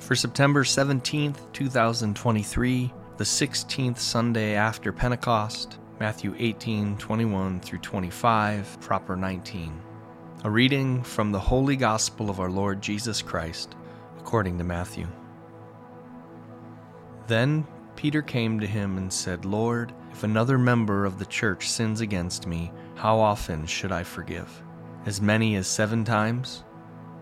For September 17th, 2023, the 16th Sunday after Pentecost, Matthew 18, 21 through 25, proper 19. A reading from the Holy Gospel of our Lord Jesus Christ, according to Matthew. Then Peter came to him and said, Lord, if another member of the church sins against me, how often should I forgive? As many as seven times?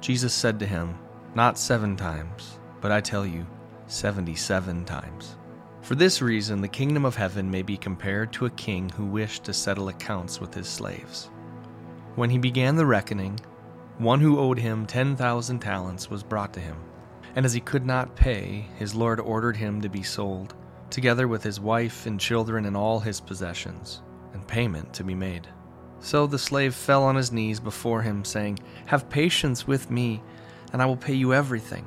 Jesus said to him, Not seven times, but I tell you, seventy seven times. For this reason, the kingdom of heaven may be compared to a king who wished to settle accounts with his slaves. When he began the reckoning, one who owed him 10,000 talents was brought to him. And as he could not pay, his lord ordered him to be sold, together with his wife and children and all his possessions, and payment to be made. So the slave fell on his knees before him, saying, Have patience with me, and I will pay you everything.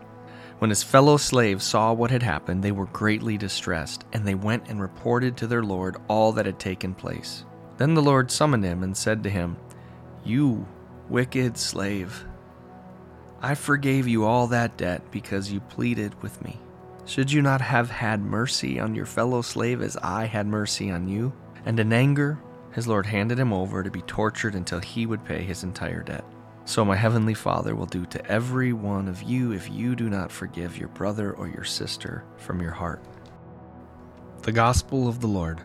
When his fellow slaves saw what had happened, they were greatly distressed, and they went and reported to their Lord all that had taken place. Then the Lord summoned him and said to him, You wicked slave, I forgave you all that debt because you pleaded with me. Should you not have had mercy on your fellow slave as I had mercy on you? And in anger, his Lord handed him over to be tortured until he would pay his entire debt. So my heavenly Father will do to every one of you if you do not forgive your brother or your sister from your heart. The Gospel of the Lord.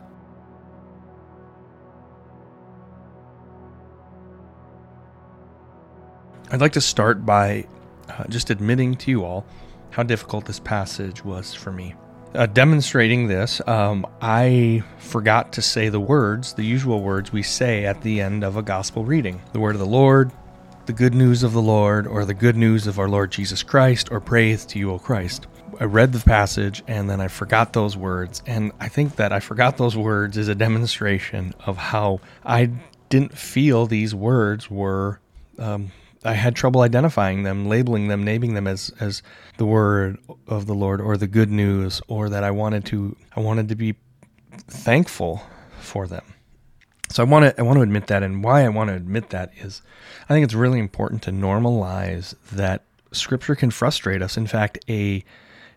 I'd like to start by uh, just admitting to you all how difficult this passage was for me. Uh, demonstrating this, um, I forgot to say the words, the usual words we say at the end of a gospel reading the word of the Lord, the good news of the Lord, or the good news of our Lord Jesus Christ, or praise to you, O Christ. I read the passage and then I forgot those words. And I think that I forgot those words is a demonstration of how I didn't feel these words were. Um, I had trouble identifying them, labeling them, naming them as as the word of the Lord or the good news, or that I wanted to I wanted to be thankful for them. So I want to I want to admit that, and why I want to admit that is, I think it's really important to normalize that Scripture can frustrate us. In fact, a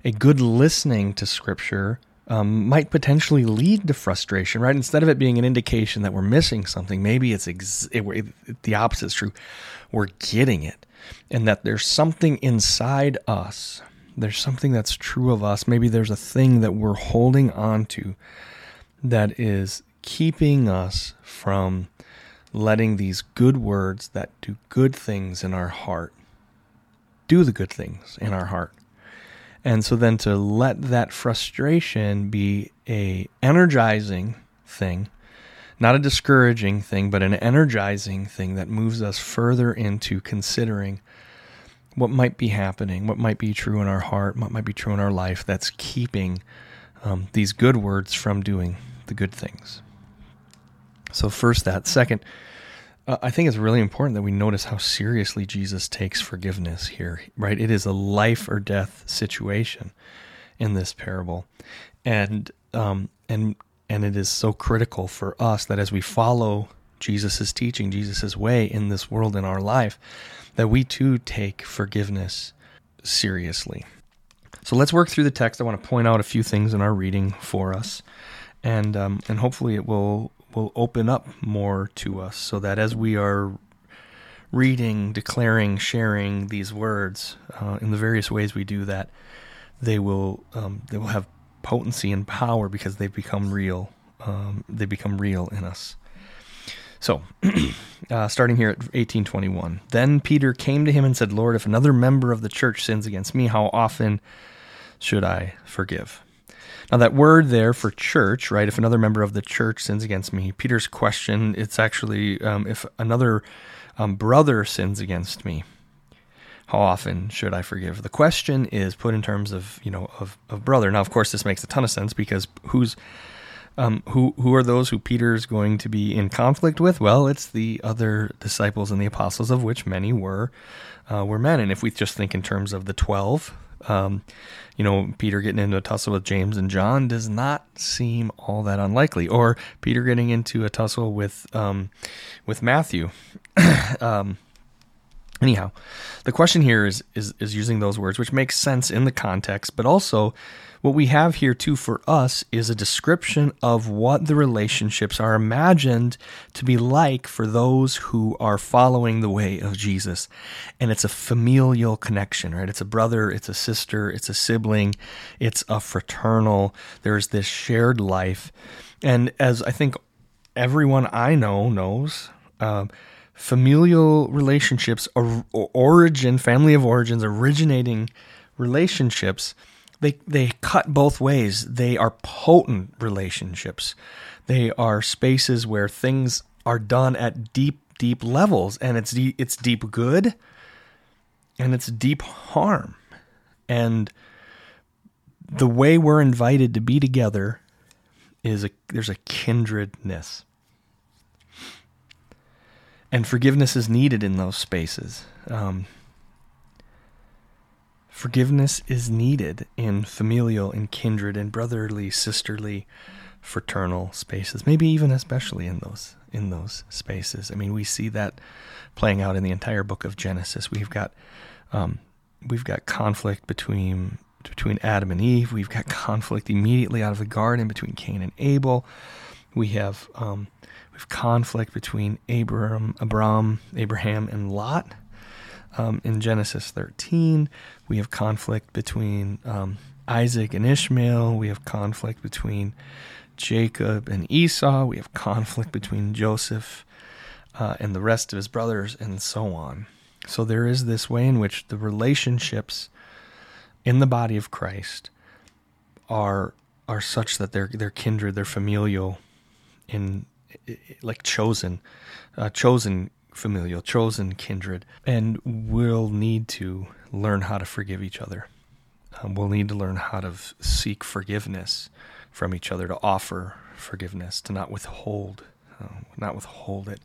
a good listening to Scripture um, might potentially lead to frustration, right? Instead of it being an indication that we're missing something, maybe it's ex- it, it, the opposite is true. We're getting it, and that there's something inside us. There's something that's true of us. Maybe there's a thing that we're holding on to that is keeping us from letting these good words that do good things in our heart do the good things in our heart. And so then to let that frustration be a energizing thing, not a discouraging thing, but an energizing thing that moves us further into considering what might be happening, what might be true in our heart, what might be true in our life that's keeping um, these good words from doing the good things. So, first, that. Second, uh, I think it's really important that we notice how seriously Jesus takes forgiveness here, right? It is a life or death situation in this parable. And, um, and, and it is so critical for us that as we follow Jesus' teaching, Jesus' way in this world, in our life, that we too take forgiveness seriously. So let's work through the text. I want to point out a few things in our reading for us, and um, and hopefully it will will open up more to us so that as we are reading, declaring, sharing these words uh, in the various ways we do that, they will um, they will have potency and power because they've become real. Um, they become real in us. So, uh, starting here at 1821. Then Peter came to him and said, Lord, if another member of the church sins against me, how often should I forgive? Now, that word there for church, right? If another member of the church sins against me, Peter's question, it's actually um, if another um, brother sins against me, how often should I forgive? The question is put in terms of, you know, of, of brother. Now, of course, this makes a ton of sense because who's um, who who are those who Peter's going to be in conflict with? Well, it's the other disciples and the apostles, of which many were uh, were men. And if we just think in terms of the twelve, um, you know, Peter getting into a tussle with James and John does not seem all that unlikely. Or Peter getting into a tussle with um, with Matthew. um, anyhow, the question here is, is is using those words, which makes sense in the context, but also what we have here, too, for us is a description of what the relationships are imagined to be like for those who are following the way of Jesus. And it's a familial connection, right? It's a brother, it's a sister, it's a sibling, it's a fraternal. There's this shared life. And as I think everyone I know knows, um, familial relationships, or origin, family of origins, originating relationships they they cut both ways. They are potent relationships. They are spaces where things are done at deep deep levels and it's deep, it's deep good and it's deep harm. And the way we're invited to be together is a there's a kindredness. And forgiveness is needed in those spaces. Um, Forgiveness is needed in familial and kindred and brotherly, sisterly, fraternal spaces. Maybe even especially in those in those spaces. I mean, we see that playing out in the entire book of Genesis. We've got um, we've got conflict between between Adam and Eve. We've got conflict immediately out of the garden between Cain and Abel. We have um, we've conflict between Abraham, Abram, Abraham, and Lot. Um, in Genesis 13, we have conflict between um, Isaac and Ishmael. We have conflict between Jacob and Esau. We have conflict between Joseph uh, and the rest of his brothers, and so on. So there is this way in which the relationships in the body of Christ are are such that they're they're kindred, they're familial, in like chosen, uh, chosen familial, chosen kindred, and we'll need to learn how to forgive each other. Um, we'll need to learn how to f- seek forgiveness from each other, to offer forgiveness, to not withhold, uh, not withhold it.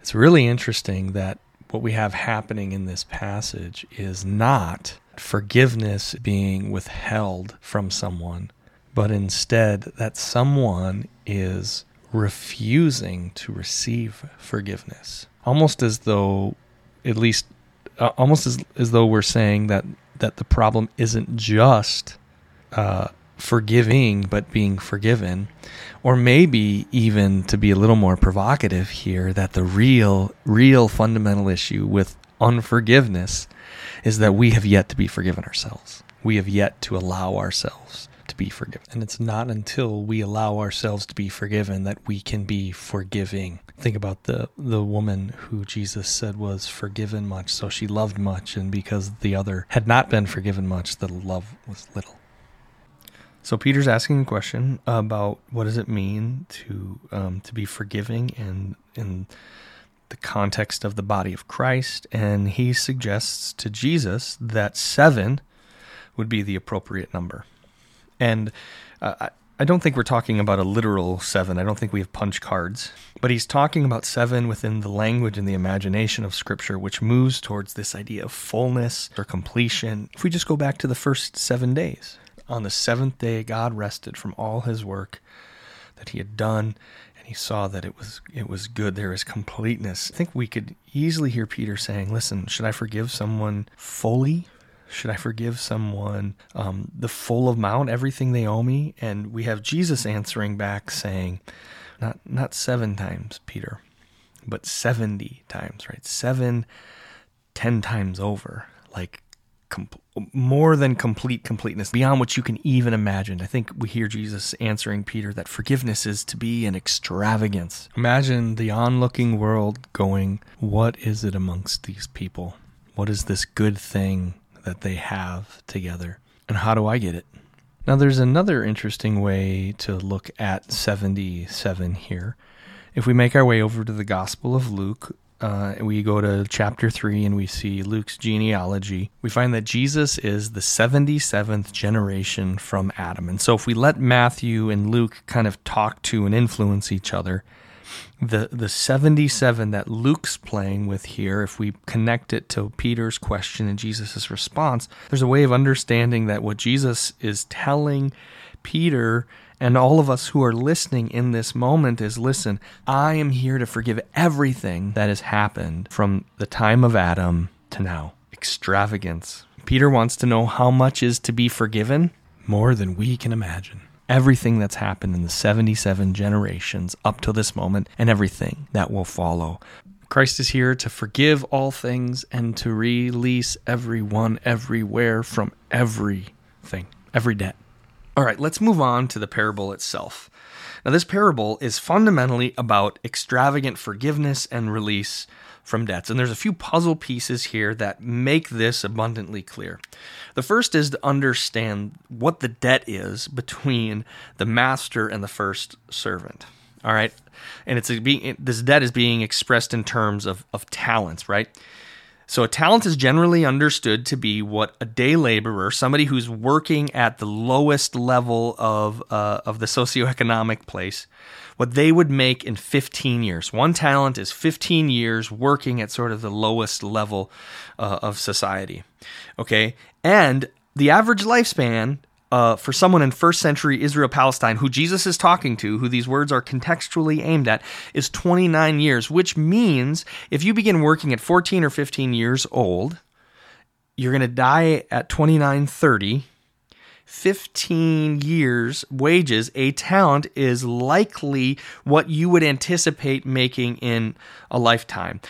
It's really interesting that what we have happening in this passage is not forgiveness being withheld from someone, but instead that someone is refusing to receive forgiveness almost as though, at least, uh, almost as as though we're saying that that the problem isn't just uh, forgiving, but being forgiven, or maybe even to be a little more provocative here, that the real, real fundamental issue with unforgiveness is that we have yet to be forgiven ourselves. We have yet to allow ourselves be forgiven. And it's not until we allow ourselves to be forgiven that we can be forgiving. Think about the the woman who Jesus said was forgiven much, so she loved much, and because the other had not been forgiven much, the love was little. So Peter's asking a question about what does it mean to um, to be forgiving and in the context of the body of Christ, and he suggests to Jesus that seven would be the appropriate number. And uh, I don't think we're talking about a literal seven. I don't think we have punch cards. But he's talking about seven within the language and the imagination of Scripture, which moves towards this idea of fullness or completion. If we just go back to the first seven days, on the seventh day, God rested from all his work that he had done and he saw that it was it was good there is completeness i think we could easily hear peter saying listen should i forgive someone fully should I forgive someone um, the full amount, everything they owe me? And we have Jesus answering back saying, not not seven times, Peter, but seventy times, right? Seven, ten times over, like com- more than complete completeness, beyond what you can even imagine. I think we hear Jesus answering Peter that forgiveness is to be an extravagance. Imagine the onlooking world going, "What is it amongst these people? What is this good thing?" That they have together. And how do I get it? Now, there's another interesting way to look at 77 here. If we make our way over to the Gospel of Luke, uh, we go to chapter 3 and we see Luke's genealogy, we find that Jesus is the 77th generation from Adam. And so if we let Matthew and Luke kind of talk to and influence each other, the the 77 that Luke's playing with here, if we connect it to Peter's question and Jesus' response, there's a way of understanding that what Jesus is telling Peter and all of us who are listening in this moment is listen, I am here to forgive everything that has happened from the time of Adam to now. Extravagance. Peter wants to know how much is to be forgiven? More than we can imagine. Everything that's happened in the 77 generations up to this moment and everything that will follow. Christ is here to forgive all things and to release everyone everywhere from everything, every debt. All right, let's move on to the parable itself. Now, this parable is fundamentally about extravagant forgiveness and release from debts. And there's a few puzzle pieces here that make this abundantly clear. The first is to understand what the debt is between the master and the first servant. All right. And it's being, this debt is being expressed in terms of, of talents, right? So, a talent is generally understood to be what a day laborer, somebody who's working at the lowest level of, uh, of the socioeconomic place, what they would make in 15 years. One talent is 15 years working at sort of the lowest level uh, of society. Okay. And the average lifespan uh, for someone in first century Israel Palestine who Jesus is talking to, who these words are contextually aimed at, is 29 years, which means if you begin working at 14 or 15 years old, you're going to die at 29, 30. 15 years wages, a talent is likely what you would anticipate making in a lifetime.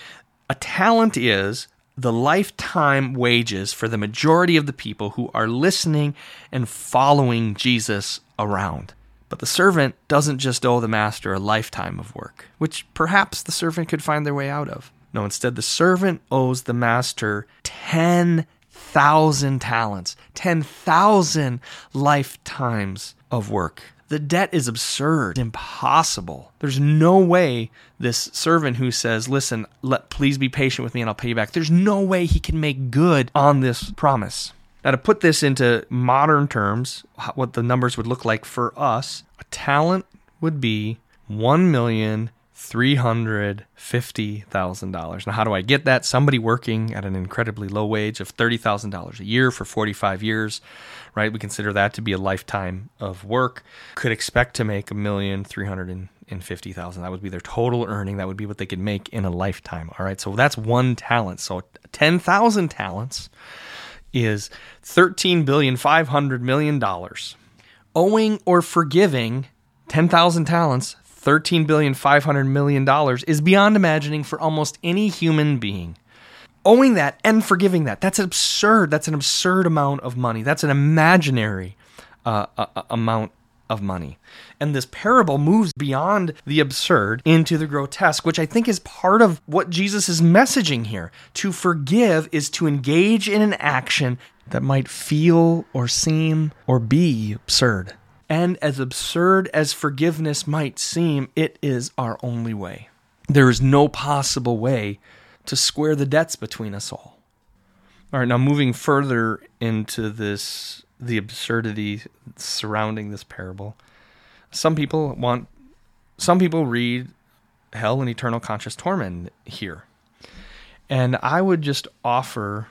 A talent is the lifetime wages for the majority of the people who are listening and following Jesus around. But the servant doesn't just owe the master a lifetime of work, which perhaps the servant could find their way out of. No, instead, the servant owes the master 10,000 talents, 10,000 lifetimes of work. The debt is absurd, impossible. There's no way this servant who says, "Listen, let please be patient with me and I'll pay you back." There's no way he can make good on this promise. Now to put this into modern terms, what the numbers would look like for us, a talent would be 1 million $350,000. Now, how do I get that? Somebody working at an incredibly low wage of $30,000 a year for 45 years, right? We consider that to be a lifetime of work, could expect to make a million three hundred and fifty thousand. That would be their total earning. That would be what they could make in a lifetime. All right. So that's one talent. So 10,000 talents is $13 billion, $500 million. Owing or forgiving 10,000 talents $13 billion, $500 million is beyond imagining for almost any human being. Owing that and forgiving that, that's absurd. That's an absurd amount of money. That's an imaginary uh, uh, amount of money. And this parable moves beyond the absurd into the grotesque, which I think is part of what Jesus is messaging here. To forgive is to engage in an action that might feel or seem or be absurd. And as absurd as forgiveness might seem, it is our only way. There is no possible way to square the debts between us all. All right, now moving further into this, the absurdity surrounding this parable. Some people want, some people read hell and eternal conscious torment here. And I would just offer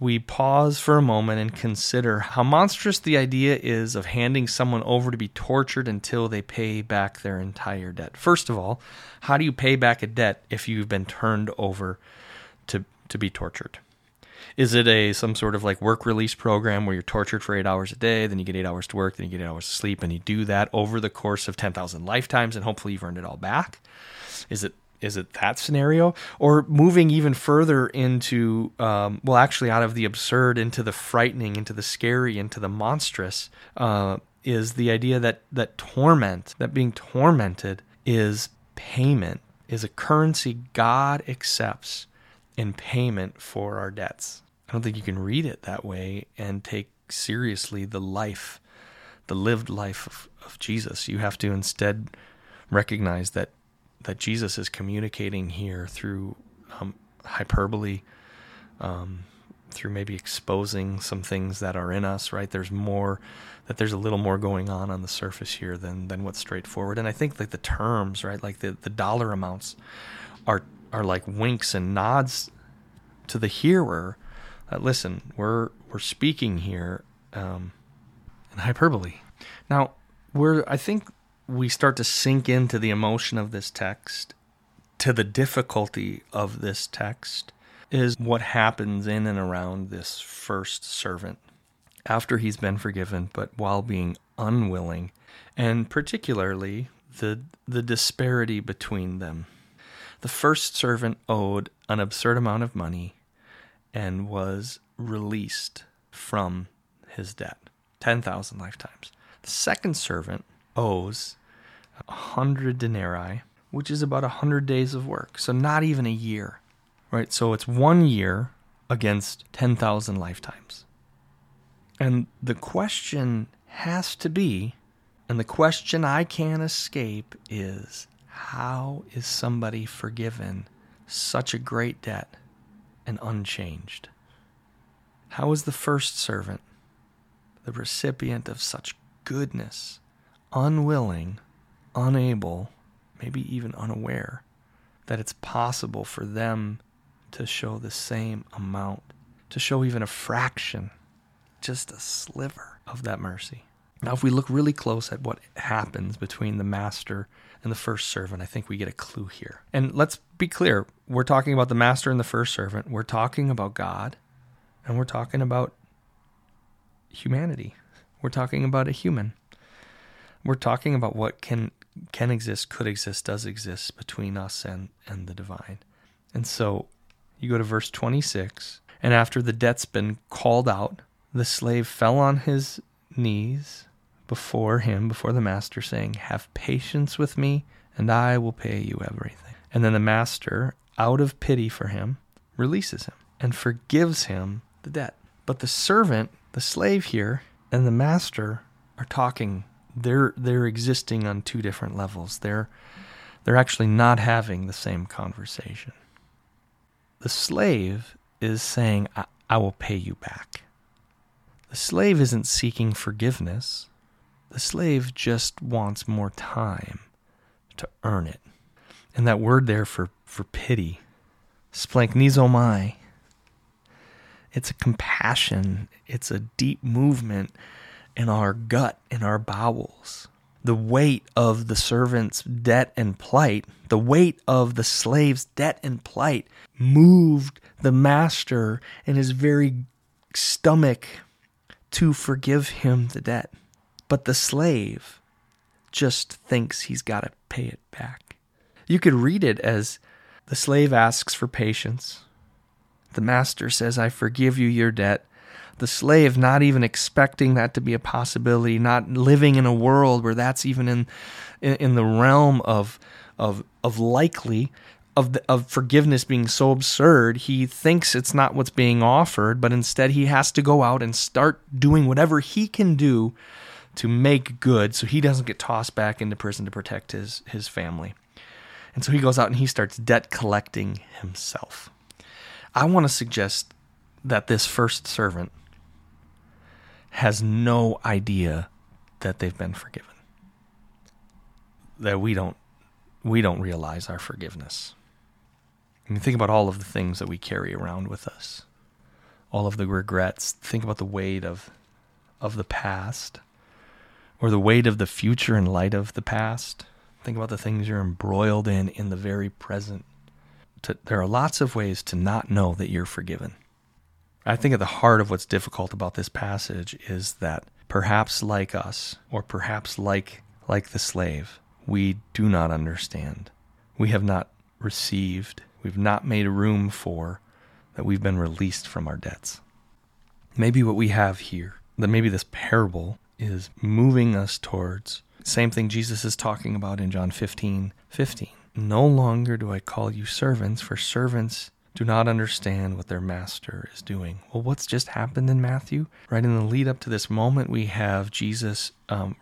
we pause for a moment and consider how monstrous the idea is of handing someone over to be tortured until they pay back their entire debt. First of all, how do you pay back a debt if you've been turned over to, to be tortured? Is it a some sort of like work release program where you're tortured for eight hours a day, then you get eight hours to work, then you get eight hours to sleep, and you do that over the course of ten thousand lifetimes, and hopefully you've earned it all back? Is it is it that scenario? Or moving even further into um, well actually out of the absurd into the frightening into the scary into the monstrous uh, is the idea that that torment that being tormented is payment is a currency god accepts in payment for our debts. I don't think you can read it that way and take seriously the life the lived life of, of jesus. You have to instead recognize that that Jesus is communicating here through um, hyperbole, um, through maybe exposing some things that are in us, right? There's more, that there's a little more going on on the surface here than, than what's straightforward. And I think like the terms, right? Like the, the dollar amounts are, are like winks and nods to the hearer that listen, we're, we're speaking here, um, in hyperbole. Now, we're, I think we start to sink into the emotion of this text, to the difficulty of this text, is what happens in and around this first servant after he's been forgiven, but while being unwilling, and particularly the, the disparity between them. The first servant owed an absurd amount of money and was released from his debt 10,000 lifetimes. The second servant owes a hundred denarii, which is about a hundred days of work. So not even a year, right? So it's one year against 10,000 lifetimes. And the question has to be, and the question I can't escape is how is somebody forgiven such a great debt and unchanged? How is the first servant, the recipient of such goodness, unwilling, unable, maybe even unaware that it's possible for them to show the same amount, to show even a fraction, just a sliver of that mercy. Now, if we look really close at what happens between the master and the first servant, I think we get a clue here. And let's be clear we're talking about the master and the first servant, we're talking about God, and we're talking about humanity. We're talking about a human. We're talking about what can can exist, could exist, does exist between us and, and the divine. And so you go to verse 26, and after the debt's been called out, the slave fell on his knees before him, before the master, saying, Have patience with me, and I will pay you everything. And then the master, out of pity for him, releases him and forgives him the debt. But the servant, the slave here, and the master are talking they're they're existing on two different levels. They're they're actually not having the same conversation. The slave is saying, I, I will pay you back. The slave isn't seeking forgiveness. The slave just wants more time to earn it. And that word there for, for pity, splanchnizomai, it's a compassion, it's a deep movement in our gut, in our bowels. The weight of the servant's debt and plight, the weight of the slave's debt and plight moved the master in his very stomach to forgive him the debt. But the slave just thinks he's got to pay it back. You could read it as the slave asks for patience. The master says, I forgive you your debt the slave not even expecting that to be a possibility, not living in a world where that's even in in, the realm of of of likely of the, of forgiveness being so absurd, he thinks it's not what's being offered, but instead he has to go out and start doing whatever he can do to make good so he doesn't get tossed back into prison to protect his his family. And so he goes out and he starts debt collecting himself. I want to suggest that this first servant has no idea that they've been forgiven. That we don't we don't realize our forgiveness. I mean, think about all of the things that we carry around with us. All of the regrets. Think about the weight of of the past or the weight of the future in light of the past. Think about the things you're embroiled in in the very present. To, there are lots of ways to not know that you're forgiven. I think at the heart of what's difficult about this passage is that perhaps like us, or perhaps like like the slave, we do not understand. We have not received, we've not made room for that we've been released from our debts. Maybe what we have here, that maybe this parable is moving us towards same thing Jesus is talking about in John 15, 15. No longer do I call you servants, for servants do not understand what their master is doing. Well, what's just happened in Matthew? Right in the lead up to this moment, we have Jesus, um,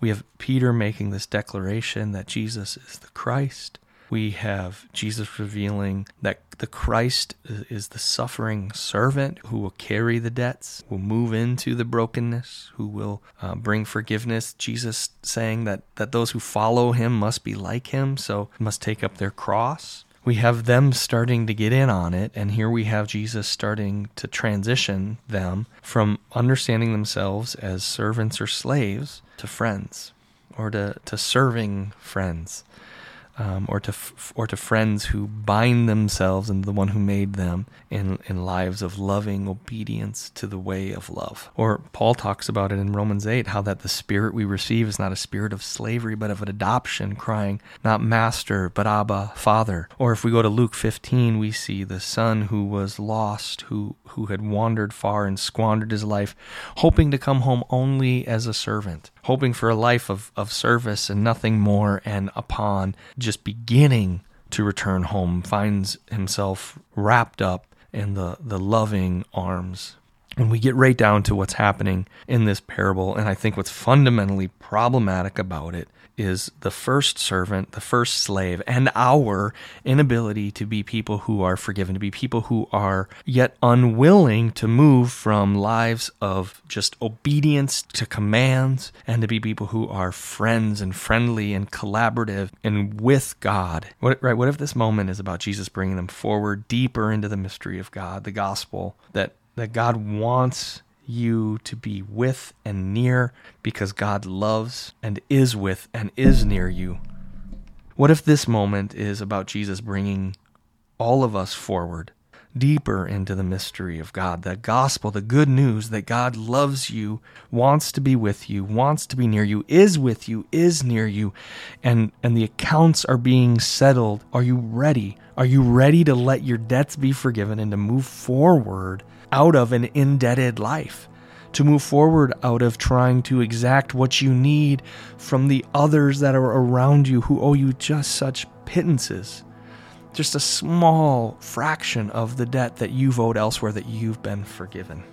we have Peter making this declaration that Jesus is the Christ. We have Jesus revealing that the Christ is the suffering servant who will carry the debts, will move into the brokenness, who will uh, bring forgiveness. Jesus saying that, that those who follow him must be like him, so must take up their cross we have them starting to get in on it, and here we have Jesus starting to transition them from understanding themselves as servants or slaves to friends or to, to serving friends um, or to f- or to friends who bind themselves into the one who made them in in lives of loving obedience to the way of love. Or Paul talks about it in Romans 8 how that the spirit we receive is not a spirit of slavery but of an adoption crying not master but abba father. Or if we go to Luke 15 we see the son who was lost who who had wandered far and squandered his life hoping to come home only as a servant hoping for a life of, of service and nothing more, and upon just beginning to return home, finds himself wrapped up in the, the loving arms. And we get right down to what's happening in this parable, and I think what's fundamentally problematic about it is the first servant, the first slave, and our inability to be people who are forgiven, to be people who are yet unwilling to move from lives of just obedience to commands and to be people who are friends and friendly and collaborative and with God. What, right? What if this moment is about Jesus bringing them forward deeper into the mystery of God, the gospel that that God wants you to be with and near because God loves and is with and is near you. What if this moment is about Jesus bringing all of us forward, deeper into the mystery of God, the gospel, the good news that God loves you, wants to be with you, wants to be near you, is with you, is near you, and, and the accounts are being settled. Are you ready? Are you ready to let your debts be forgiven and to move forward out of an indebted life? To move forward out of trying to exact what you need from the others that are around you who owe you just such pittances? Just a small fraction of the debt that you've owed elsewhere that you've been forgiven.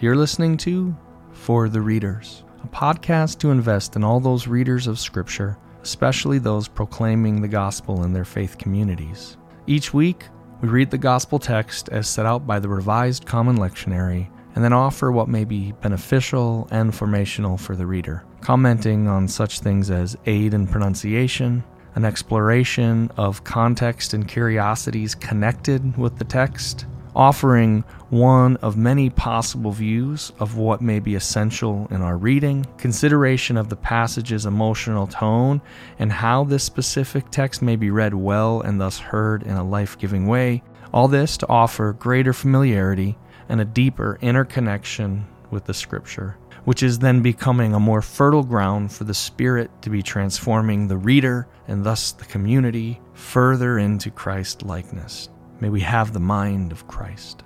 You're listening to For the Readers a podcast to invest in all those readers of Scripture, especially those proclaiming the gospel in their faith communities. Each week, we read the gospel text as set out by the Revised Common Lectionary and then offer what may be beneficial and formational for the reader, commenting on such things as aid in pronunciation, an exploration of context and curiosities connected with the text, offering one of many possible views of what may be essential in our reading, consideration of the passage's emotional tone, and how this specific text may be read well and thus heard in a life giving way. All this to offer greater familiarity and a deeper interconnection with the Scripture, which is then becoming a more fertile ground for the Spirit to be transforming the reader and thus the community further into Christ likeness. May we have the mind of Christ.